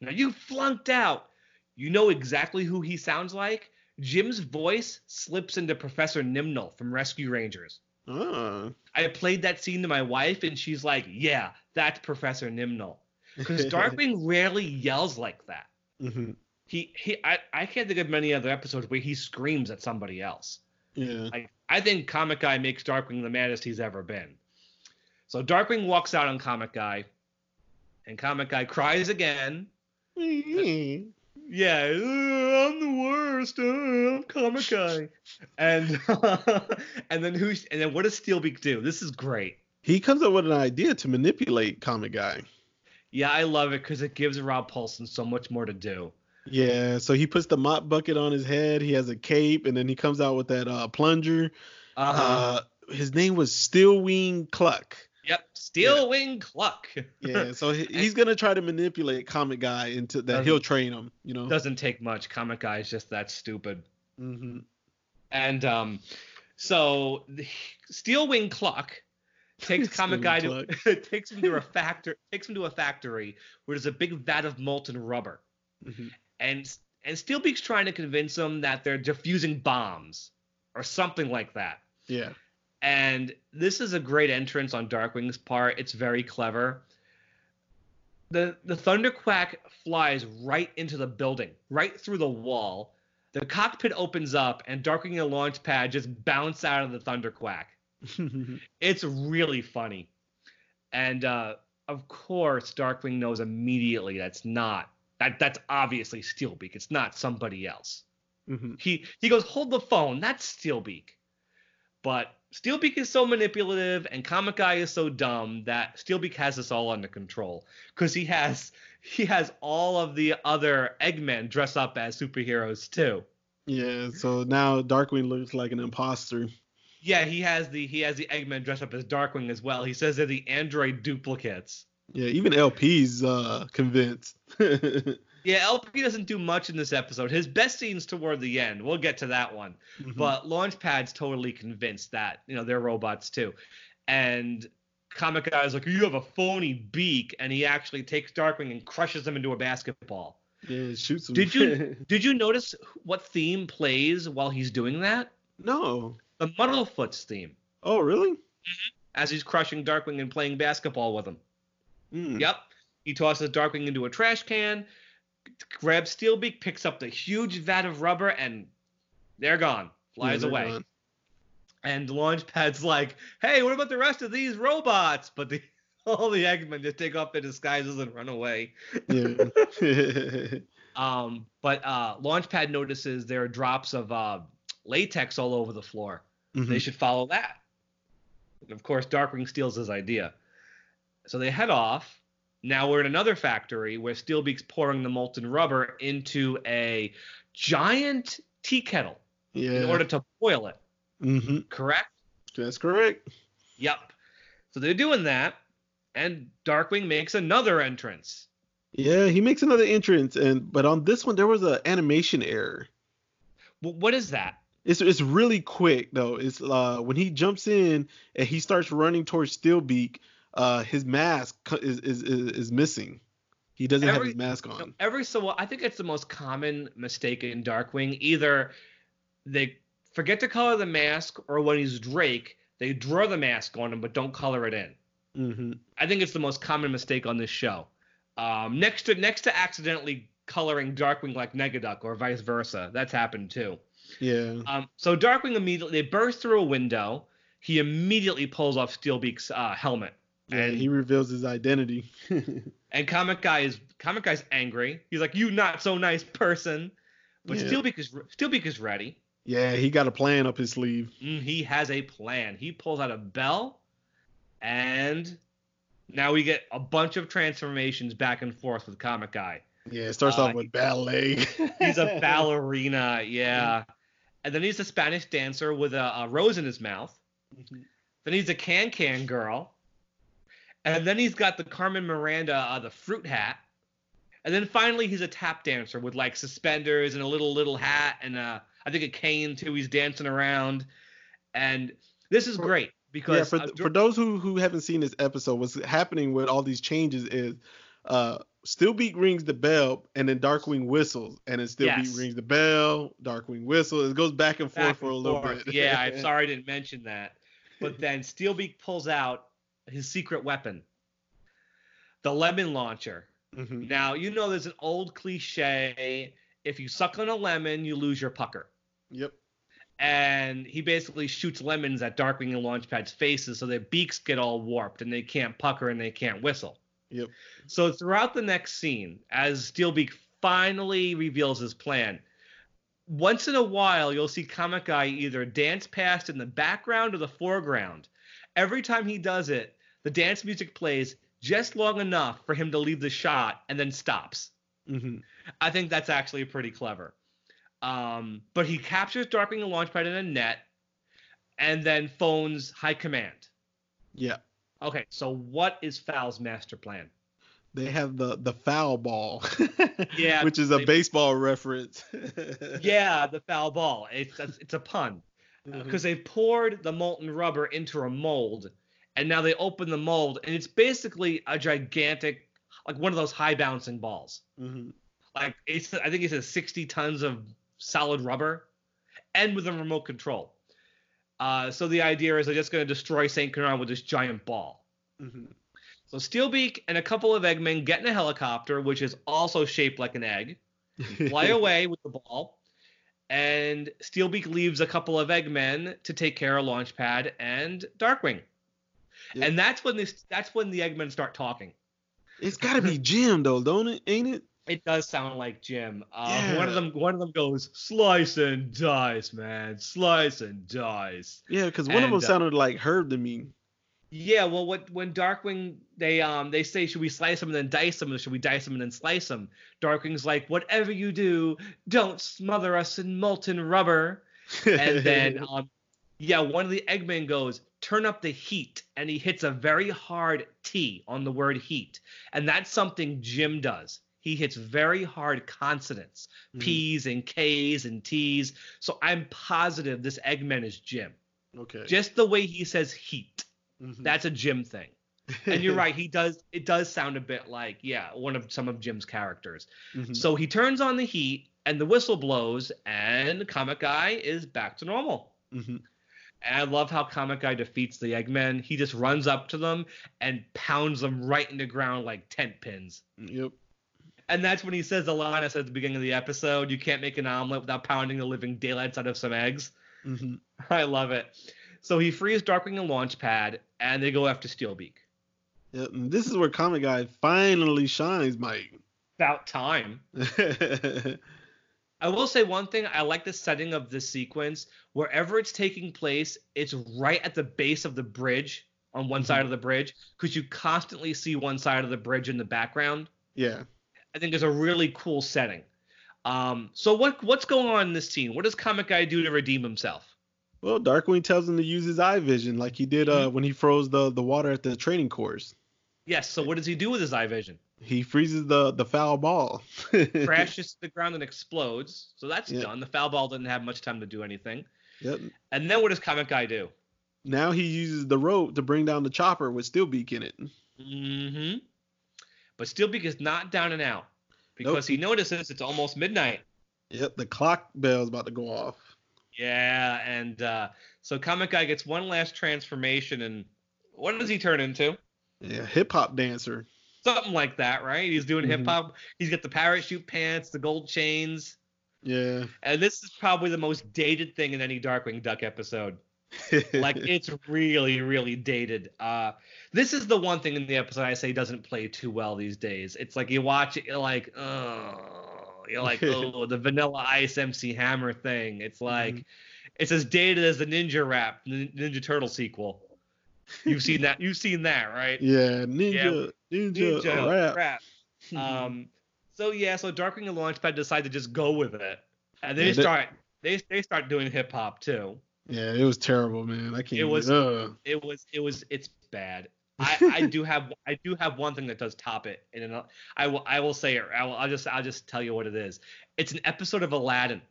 now you flunked out. You know exactly who he sounds like. Jim's voice slips into Professor Nimnul from Rescue Rangers. I played that scene to my wife, and she's like, "Yeah, that's Professor Nimnul." Because Darkwing rarely yells like that.
hmm
He he. I, I can't think of many other episodes where he screams at somebody else.
Yeah.
Like I think Comet Guy makes Darkwing the maddest he's ever been. So Darkwing walks out on Comet Guy, and Comet Guy cries again. Yeah, "Uh, I'm the worst. Uh, I'm Comet Guy. And and then who's and then what does Steelbeak do? This is great.
he comes up with an idea to manipulate Comet Guy.
Yeah, I love it because it gives Rob Paulsen so much more to do.
Yeah, so he puts the mop bucket on his head. He has a cape, and then he comes out with that uh, plunger.
Uh-huh.
Uh, his name was Steelwing Cluck.
Yep, Steel Wing Cluck.
Yeah, so he, he's gonna try to manipulate Comet Guy into that.
Doesn't-
He'll train him. You know.
Doesn't take much. Comet Guy is just that stupid.
hmm
And um, so Steel Wing Cluck takes Comet Guy to takes him to a factor takes him to a factory where there's a big vat of molten rubber,
hmm
and and Steelbeak's trying to convince him that they're diffusing bombs or something like that.
Yeah.
And this is a great entrance on Darkwing's part. It's very clever. The the Thunderquack flies right into the building, right through the wall. The cockpit opens up, and Darkwing and Launchpad just bounce out of the Thunderquack. It's really funny. And uh, of course, Darkwing knows immediately that's not that that's obviously Steelbeak. It's not somebody else.
hmm
He he goes, hold the phone. That's Steelbeak. But Steelbeak is so manipulative and Comet Guy is so dumb that Steelbeak has this all under control because he has he has all of the other Eggmen dress up as superheroes too.
Yeah. So now Darkwing looks like an imposter.
Yeah, he has the he has the Eggmen dressed up as Darkwing as well. He says they're the android duplicates.
Yeah. Even LP's uh, convinced.
Yeah, LP doesn't do much in this episode. His best scene's toward the end. We'll get to that one.
Mhm.
But Launchpad's totally convinced that, you know, they're robots too. And Comet Guy's like, you have a phony beak, and he actually takes Darkwing and crushes him into a basketball.
yeah, shoots him.
Did you did you notice what theme plays while he's doing that?
no.
The Muddlefoot's theme,
Oh, really?
as he's crushing Darkwing and playing basketball with him.
Mm.
Yep. He tosses Darkwing into a trash can, grabs Steelbeak, picks up the huge vat of rubber, and they're gone. Flies
Yeah, they're
away.
gone.
And Launchpad's like, hey, what about the rest of these robots? But the, all the Eggmen just take off their disguises and run away.
Yeah.
Um, but uh, Launchpad notices there are drops of uh, latex all over the floor. They
Mhm.
should follow that. And of course, Darkwing steals his idea. So they head off. Now we're in another factory where Steelbeak's pouring the molten rubber into a giant tea kettle
yeah.
in order to boil it.
hmm
Correct?
That's correct.
Yep. So they're doing that, and Darkwing makes another entrance.
Yeah, he makes another entrance, and but on this one there was an animation error.
W- what is that?
It's it's really quick though. It's uh when he jumps in and he starts running towards Steelbeak, uh his mask is is is, is missing. He doesn't have his mask on.
Every so well, I think it's the most common mistake in Darkwing. Either they forget to color the mask, or when he's Drake, they draw the mask on him but don't color it in.
hmm
I think it's the most common mistake on this show. Um, next to next to accidentally coloring Darkwing like Negaduck or vice versa, that's happened too.
Yeah.
Um, so Darkwing immediately they burst through a window. He immediately pulls off Steelbeak's uh, helmet,
Yeah,
and
he reveals his identity.
and Comet Guy is Comet Guy's angry. He's like, "You not so nice person," but
Yeah.
Steelbeak is Steelbeak is ready.
yeah, he got a plan up his sleeve.
Mm, he has a plan. He pulls out a bell, and now we get a bunch of transformations back and forth with Comet Guy.
Yeah, it starts
Uh,
off with ballet.
He's a ballerina, yeah. And then he's a Spanish dancer with a, a rose in his mouth.
Mhm.
Then he's a can can girl. And then he's got the Carmen Miranda, uh, the fruit hat. And then finally he's a tap dancer with like suspenders and a little little hat and uh, I think a cane too. He's dancing around, and this is great because
yeah, for, uh, for those who who haven't seen this episode, what's happening with all these changes is uh Steelbeak rings the bell and then Darkwing whistles and then Steelbeak yes. rings the bell, Darkwing whistles. It goes back and forth back for a little forth.
bit. yeah, I'm sorry I didn't mention that. But then Steelbeak pulls out his secret weapon, the lemon launcher. Mm-hmm. Now, you know there's an old cliche if you suck on a lemon, you lose your pucker.
Yep.
And he basically shoots lemons at Darkwing and Launchpad's faces so their beaks get all warped and they can't pucker and they can't whistle.
Yep.
So throughout the next scene, as Steelbeak finally reveals his plan, once in a while you'll see Comet Guy either dance past in the background or the foreground. Every time he does it, the dance music plays just long enough for him to leave the shot and then stops. Mm-hmm. I think that's actually pretty clever. Um, but he captures Darkwing and Launchpad in a net and then phones High Command.
Yeah.
Okay, so what is FOWL's master plan?
They have the the foul ball.
yeah.
Which is a they, baseball reference.
yeah, the foul ball. It's a, it's a pun. Because mm-hmm. they poured the molten rubber into a mold, and now they open the mold, and it's basically a gigantic, like one of those high bouncing balls. Mm-hmm. Like it's, I think it says 60 tons of solid rubber, and with a remote control. Uh, so the idea is they're just going to destroy St. Canard with this giant ball. Mm-hmm. So Steelbeak and a couple of Eggmen get in a helicopter, which is also shaped like an egg, fly away with the ball, and Steelbeak leaves a couple of Eggmen to take care of Launchpad and Darkwing. Yep. And that's when this that's when the Eggmen start talking.
It's got to be Jim though, don't it? Ain't it?
It does sound like Jim. Uh, yeah. One of them, one of them goes slice and dice, man, slice and dice.
Yeah, because one and, of them uh, sounded like Herb to me.
Yeah, well, what when Darkwing they um they say should we slice them and then dice them or should we dice them and then slice them? Darkwing's like whatever you do, don't smother us in molten rubber. and then um yeah, one of the Eggmen goes turn up the heat and he hits a very hard T on the word heat, and that's something Jim does he hits very hard consonants, mm. P's and K's and T's. So I'm positive this Eggman is Jim.
Okay.
Just the way he says heat. Mm-hmm. That's a Jim thing. and you're right, he does it does sound a bit like, yeah, one of some of Jim's characters. Mm-hmm. So he turns on the heat and the whistle blows and Comet Guy is back to normal. Mm-hmm. And I love how Comet Guy defeats the Eggmen. He just runs up to them and pounds them right in the ground like tent pins.
Yep.
And that's when he says the line I said at the beginning of the episode: "You can't make an omelet without pounding the living daylights out of some eggs." Mm-hmm. I love it. So he frees Darkwing and Launchpad, and they go after Steelbeak.
Yep, and this is where Comet Guy finally shines, Mike.
About time. I will say one thing. I like the setting of this sequence. Wherever it's taking place, it's right at the base of the bridge on one mm-hmm. side of the bridge because you constantly see one side of the bridge in the background.
Yeah.
I think is a really cool setting. Um, so what what's going on in this scene? What does Comet Guy do to redeem himself?
Well, Darkwing tells him to use his eye vision, like he did uh, mm-hmm. when he froze the the water at the training course.
Yes. So what does he do with his eye vision?
He freezes the the foul ball.
crashes to the ground and explodes. So that's yep. done. The foul ball didn't have much time to do anything.
Yep.
And then what does Comet Guy do?
Now he uses the rope to bring down the chopper with Steelbeak in it.
Mm-hmm. But Steelbeak is not down and out because nope. he notices it's almost midnight.
Yep, the clock bell is about to go off.
Yeah, and uh, so Comet Guy gets one last transformation, and what does he turn into?
Yeah, hip hop dancer.
Something like that, right? He's doing mm-hmm. hip hop. He's got the parachute pants, the gold chains.
Yeah.
And this is probably the most dated thing in any Darkwing Duck episode. like it's really, really dated. Uh, this is the one thing in the episode I say doesn't play too well these days. It's like you watch it, you're like, oh, you're like, oh, the Vanilla Ice MC Hammer thing. It's mm-hmm. like, mm-hmm. it's as dated as the Ninja Rap, the Ninja Turtle sequel. You've seen that? You've seen that, right?
Yeah, Ninja, yeah. Ninja, Ninja rap. rap.
um, so yeah, so Darkwing and Launchpad decide to just go with it, and they yeah, start they they start doing hip hop too.
Yeah, it was terrible, man. I can't.
It was. Uh. It was. It was. It's bad. I, I do have I do have one thing that does top it, and I will I will say it. I will, I'll just I'll just tell you what it is. It's an episode of Aladdin,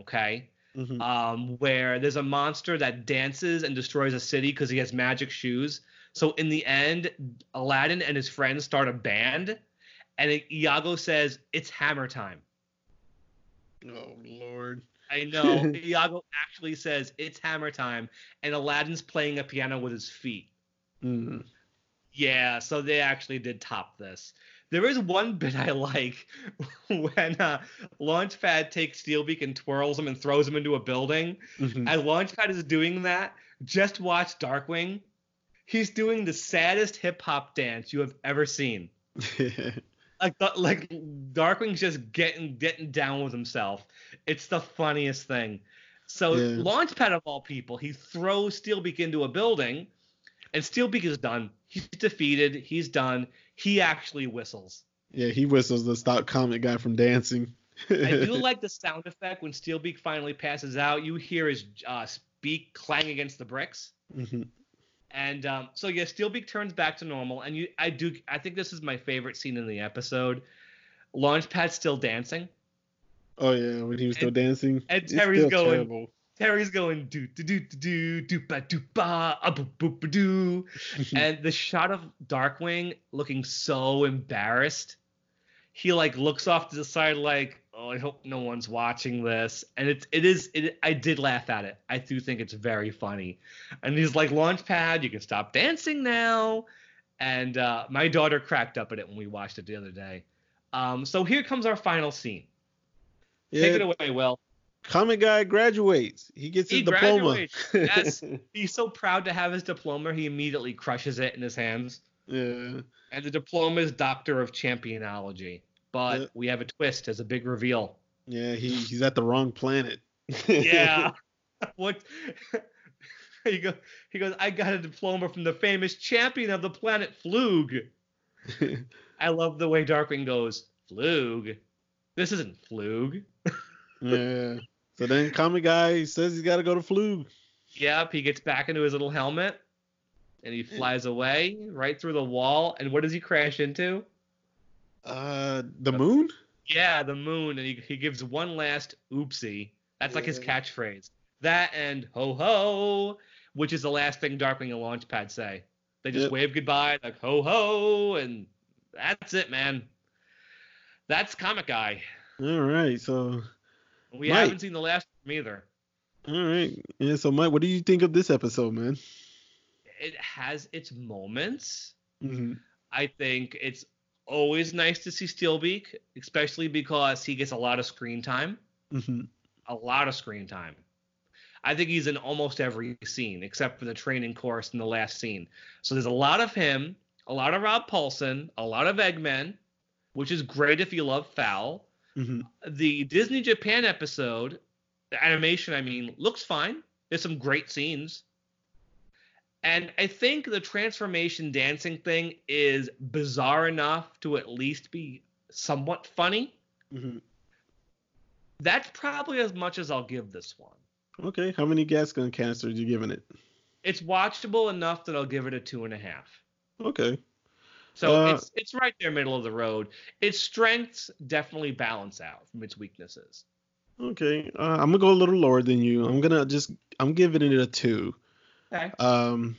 okay,
Mhm.
um, where there's a monster that dances and destroys a city because he has magic shoes. So in the end, Aladdin and his friends start a band, and Iago says it's hammer time.
Oh lord.
I know Iago actually says it's hammer time, and Aladdin's playing a piano with his feet.
Mm.
Yeah, so they actually did top this. There is one bit I like when uh, Launchpad takes Steelbeak and twirls him and throws him into a building.
Mhm.
As Launchpad is doing that, just watch Darkwing. He's doing the saddest hip hop dance you have ever seen. Like, the- like Darkwing's just getting getting down with himself. It's the funniest thing. So
Yeah.
Launchpad of all people, he throws Steelbeak into a building, and Steelbeak is done. He's defeated. He's done. He actually whistles.
yeah, he whistles the stop comet guy from dancing.
I do like the sound effect when Steelbeak finally passes out. You hear his uh, beak clang against the bricks.
Mhm.
And um, so yeah, Steelbeak turns back to normal, and you, I do, I think this is my favorite scene in the episode. Launchpad's still dancing.
Oh yeah, when he was still
And-
dancing.
and Terry's
still
going-
terrible.
Terry's going do do do do do do ba do ba a boop boop doo, and the shot of Darkwing looking so embarrassed. He like looks off to the side like, oh, I hope no one's watching this. And it's it is it. I did laugh at it. I do think it's very funny. And he's like, Launchpad, you can stop dancing now. And uh, my daughter cracked up at it when we watched it the other day. Um, so here comes our final scene. Take it away, Will.
comet guy graduates. He gets his
He
diploma.
yes. He's so proud to have his diploma, he immediately crushes it in his hands.
yeah.
And the diploma is Doctor of Championology. But
Yeah.
we have a twist as a big reveal.
Yeah, he, he's at the wrong planet.
Yeah. what? he goes. He goes. I got a diploma from the famous champion of the planet, Flug. I love the way Darkwing goes, Flug. This isn't Flug.
yeah. So then comet guy says he's got to go to Flug.
Yep. He gets back into his little helmet, and he flies away right through the wall. And what does he crash into?
Uh, the moon.
Yeah, the moon, and he, he gives one last oopsie. That's like his catchphrase. That and ho ho, which is the last thing Darkwing and Launchpad say. They just
Yep.
wave goodbye, like ho ho, and that's it, man. That's Comet Guy.
All right. So
We
Mike.
haven't seen the last one either.
all right. Yeah. So Mike, what do you think of this episode, man?
It has its moments.
hmm
I think it's always nice to see Steelbeak, especially because he gets a lot of screen time.
hmm
a lot of screen time. I think he's in almost every scene except for the training course in the last scene. So there's a lot of him, a lot of Rob Paulsen, a lot of Eggman, which is great if you love FOWL.
hmm
The Disney Japan episode, the animation, I mean, looks fine. There's some great scenes. And I think the transformation dancing thing is bizarre enough to at least be somewhat funny.
hmm
That's probably as much as I'll give this one.
Okay. How many gas gun canisters are you giving it?
it's watchable enough that I'll give it a two and a half.
Okay.
So
Uh,
it's it's right there, middle of the road. Its strengths definitely balance out from its weaknesses.
Okay. Uh, I'm gonna go a little lower than you. I'm gonna just I'm giving it a two.
Okay.
Um,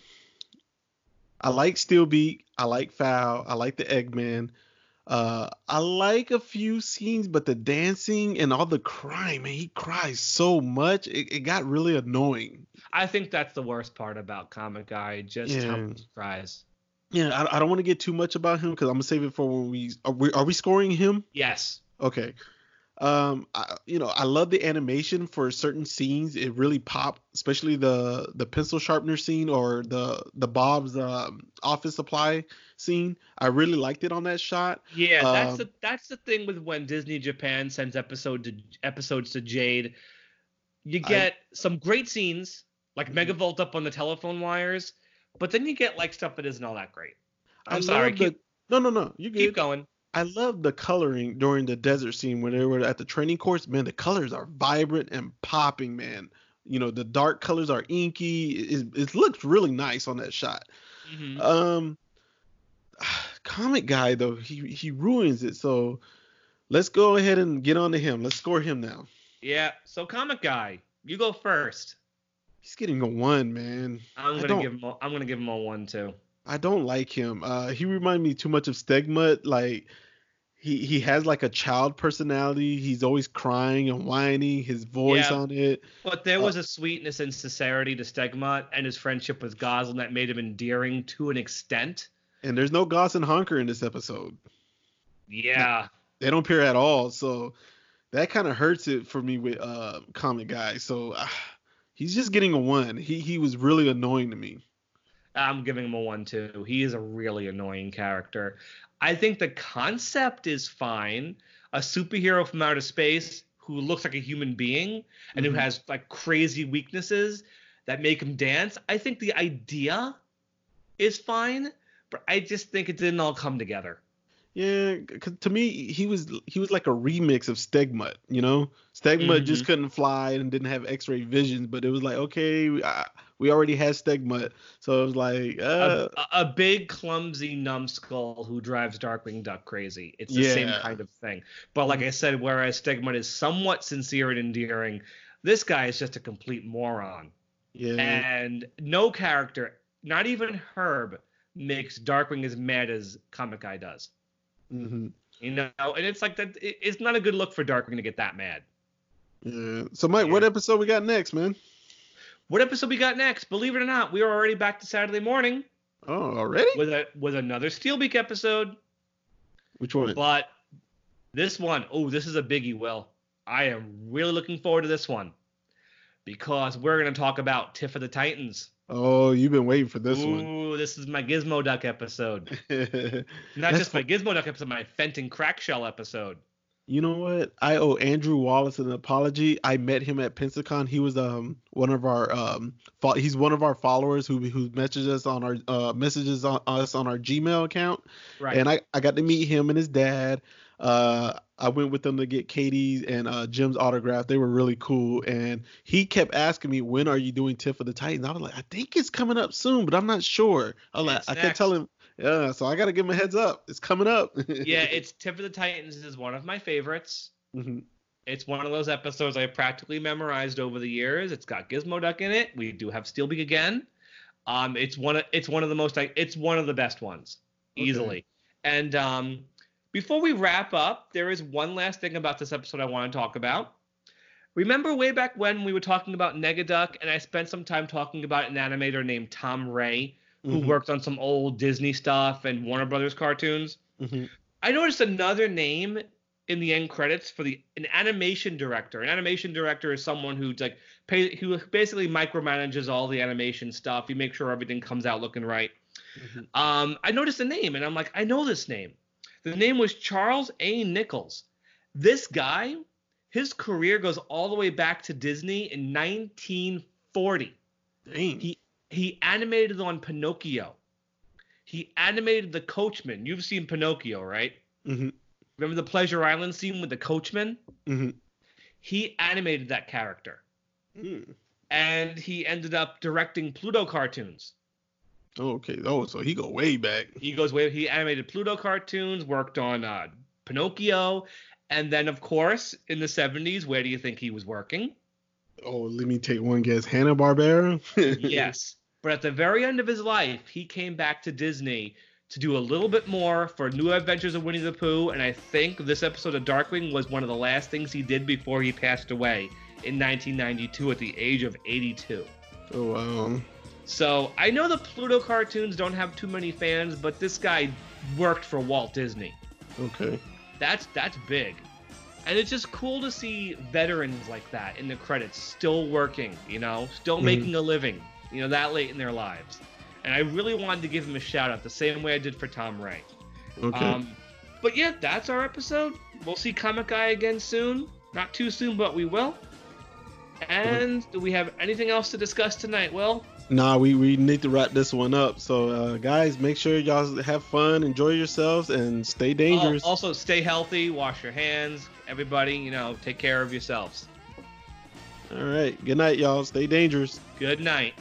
I like Steelbeak. I like FOWL. I like the Eggman. Uh, I like a few scenes, but the dancing and all the crying, man, he cries so much. It, it got really annoying.
I think that's the worst part about Comet Guy, just how
Yeah.
much he cries.
Yeah, I, I don't want to get too much about him because I'm gonna save it for when we are we are we scoring him?
Yes.
Okay. Um, I, you know, I love the animation for certain scenes. It really popped, especially the the pencil sharpener scene or the the Bob's um, office supply scene. I really liked it on that shot.
Yeah, that's
Um,
the that's the thing with when Disney Japan sends episode to episodes to Jade. You
I-
get some great scenes, like. Megavolt up on the telephone wires, but then you get like stuff that isn't all that great. I'm
I
sorry,
the-
keep-
no, no, no. You good?
Keep going.
I love the coloring during the desert scene when they were at the training course. Man, the colors are vibrant and popping, man. You know, the dark colors are inky. It, it looks really nice on that shot.
Mhm.
Um, comet guy though, he he ruins it. So let's go ahead and get on to him. Let's score him now.
Yeah. So comet guy, you go first.
He's getting a one, man.
I'm gonna give him. A, I'm gonna give him a one too.
I don't like him. Uh, he reminds me too much of Stegmutt. Like he he has like a child personality. He's always crying and whining. His voice yeah, on it.
But there uh, was a sweetness and sincerity to Stegmutt and his friendship with Gosalyn that made him endearing to an extent.
And there's no Goss and Honker in this episode.
Yeah.
They don't appear at all. So that kind of hurts it for me with uh comet guy. So uh, he's just getting a one. He he was really annoying to me.
I'm giving him a one too. He is a really annoying character. I think the concept is fine. A superhero from outer space who looks like a human being and mm-hmm. who has like crazy weaknesses that make him dance. I think the idea is fine, but I just think it didn't all come together.
Yeah, to me, he was he was like a remix of Stegmutt. You know, Stegmutt mm-hmm. just couldn't fly and didn't have X-ray vision, but it was like, okay, we already had Stegmutt, so it was like uh,
a, a, big clumsy numbskull who drives Darkwing Duck crazy. It's the yeah. same kind of thing. But like mm-hmm. I said, whereas Stegmutt is somewhat sincere and endearing, this guy is just a complete moron. Yeah. And no character, not even Herb, makes Darkwing as mad as Comet Guy does.
Mm-hmm.
You know, and it's like that. It's not a good look for Darkwing to get that mad.
Yeah. So, Mike, yeah. what episode we got next, man?
What episode we got next? Believe it or not, we are already back to Saturday morning.
Oh, already?
With a with another Steelbeak episode.
Which one?
But this one, oh, this is a biggie. Will I am really looking forward to this one because we're gonna talk about Tiff of the Titans.
Oh, you've been waiting for this
Ooh,
one.
Ooh, this is my Gizmo Duck episode. Not just my Gizmo Duck episode, my Fenton Crackshell episode.
You know what? I owe Andrew Wallace an apology. I met him at Pensacon. He was um one of our um fo- he's one of our followers who who messages us on our uh messages on us on our Gmail account. Right. And I I got to meet him and his dad. Uh, I went with them to get Katie's and uh, Jim's autograph. They were really cool, and he kept asking me, "When are you doing Tiff of the Titans?" I was like, "I think it's coming up soon, but I'm not sure." I like, I kept telling him, "Yeah," so I got to give him a heads up. It's coming up.
yeah, it's Tiff of the Titans is one of my favorites.
Mm-hmm.
It's one of those episodes I practically memorized over the years. It's got Gizmo Duck in it. We do have Steelbeak again. Um, it's one of it's one of the most it's one of the best ones easily. Okay. And um, before we wrap up, there is one last thing about this episode I want to talk about. Remember way back when we were talking about Negaduck, and I spent some time talking about an animator named Tom Ray, who mm-hmm. worked on some old Disney stuff and Warner Brothers cartoons.
Mm-hmm.
I noticed another name in the end credits for the an animation director. An animation director is someone who's like pay, who basically micromanages all the animation stuff. He makes sure everything comes out looking right. Mm-hmm. Um, I noticed a name, and I'm like, I know this name. The name was Charles A. Nichols. This guy, his career goes all the way back to Disney in 1940.
Dang.
He he animated on Pinocchio. He animated the Coachman. You've seen Pinocchio, right?
Mm-hmm.
Remember the Pleasure Island scene with the Coachman?
Mm-hmm.
He animated that character.
Mm.
And he ended up directing Pluto cartoons.
Oh, okay. Oh, so he go way back.
He goes way. He animated Pluto cartoons, worked on uh, Pinocchio, and then of course in the 70s, where do you think he was working?
Oh, let me take one guess. Hanna Barbera.
yes, but at the very end of his life, he came back to Disney to do a little bit more for New Adventures of Winnie the Pooh, and I think this episode of Darkwing was one of the last things he did before he passed away in 1992 at the age of 82.
Oh wow.
So I know the Pluto cartoons don't have too many fans, but this guy worked for Walt Disney.
Okay.
That's that's big. And it's just cool to see veterans like that in the credits still working, you know, still mm-hmm. making a living, you know, that late in their lives. And I really wanted to give him a shout out the same way I did for Tom Ray.
Okay. Um,
but yeah, that's our episode. We'll see Comet Guy again soon. Not too soon, but we will. And do we have anything else to discuss tonight, Will?
Nah, we, we need to wrap this one up. So, uh, guys, make sure y'all have fun, enjoy yourselves, and stay dangerous.
also, stay healthy, wash your hands. Everybody, you know, take care of yourselves.
All right. Good night, y'all. Stay dangerous.
Good night.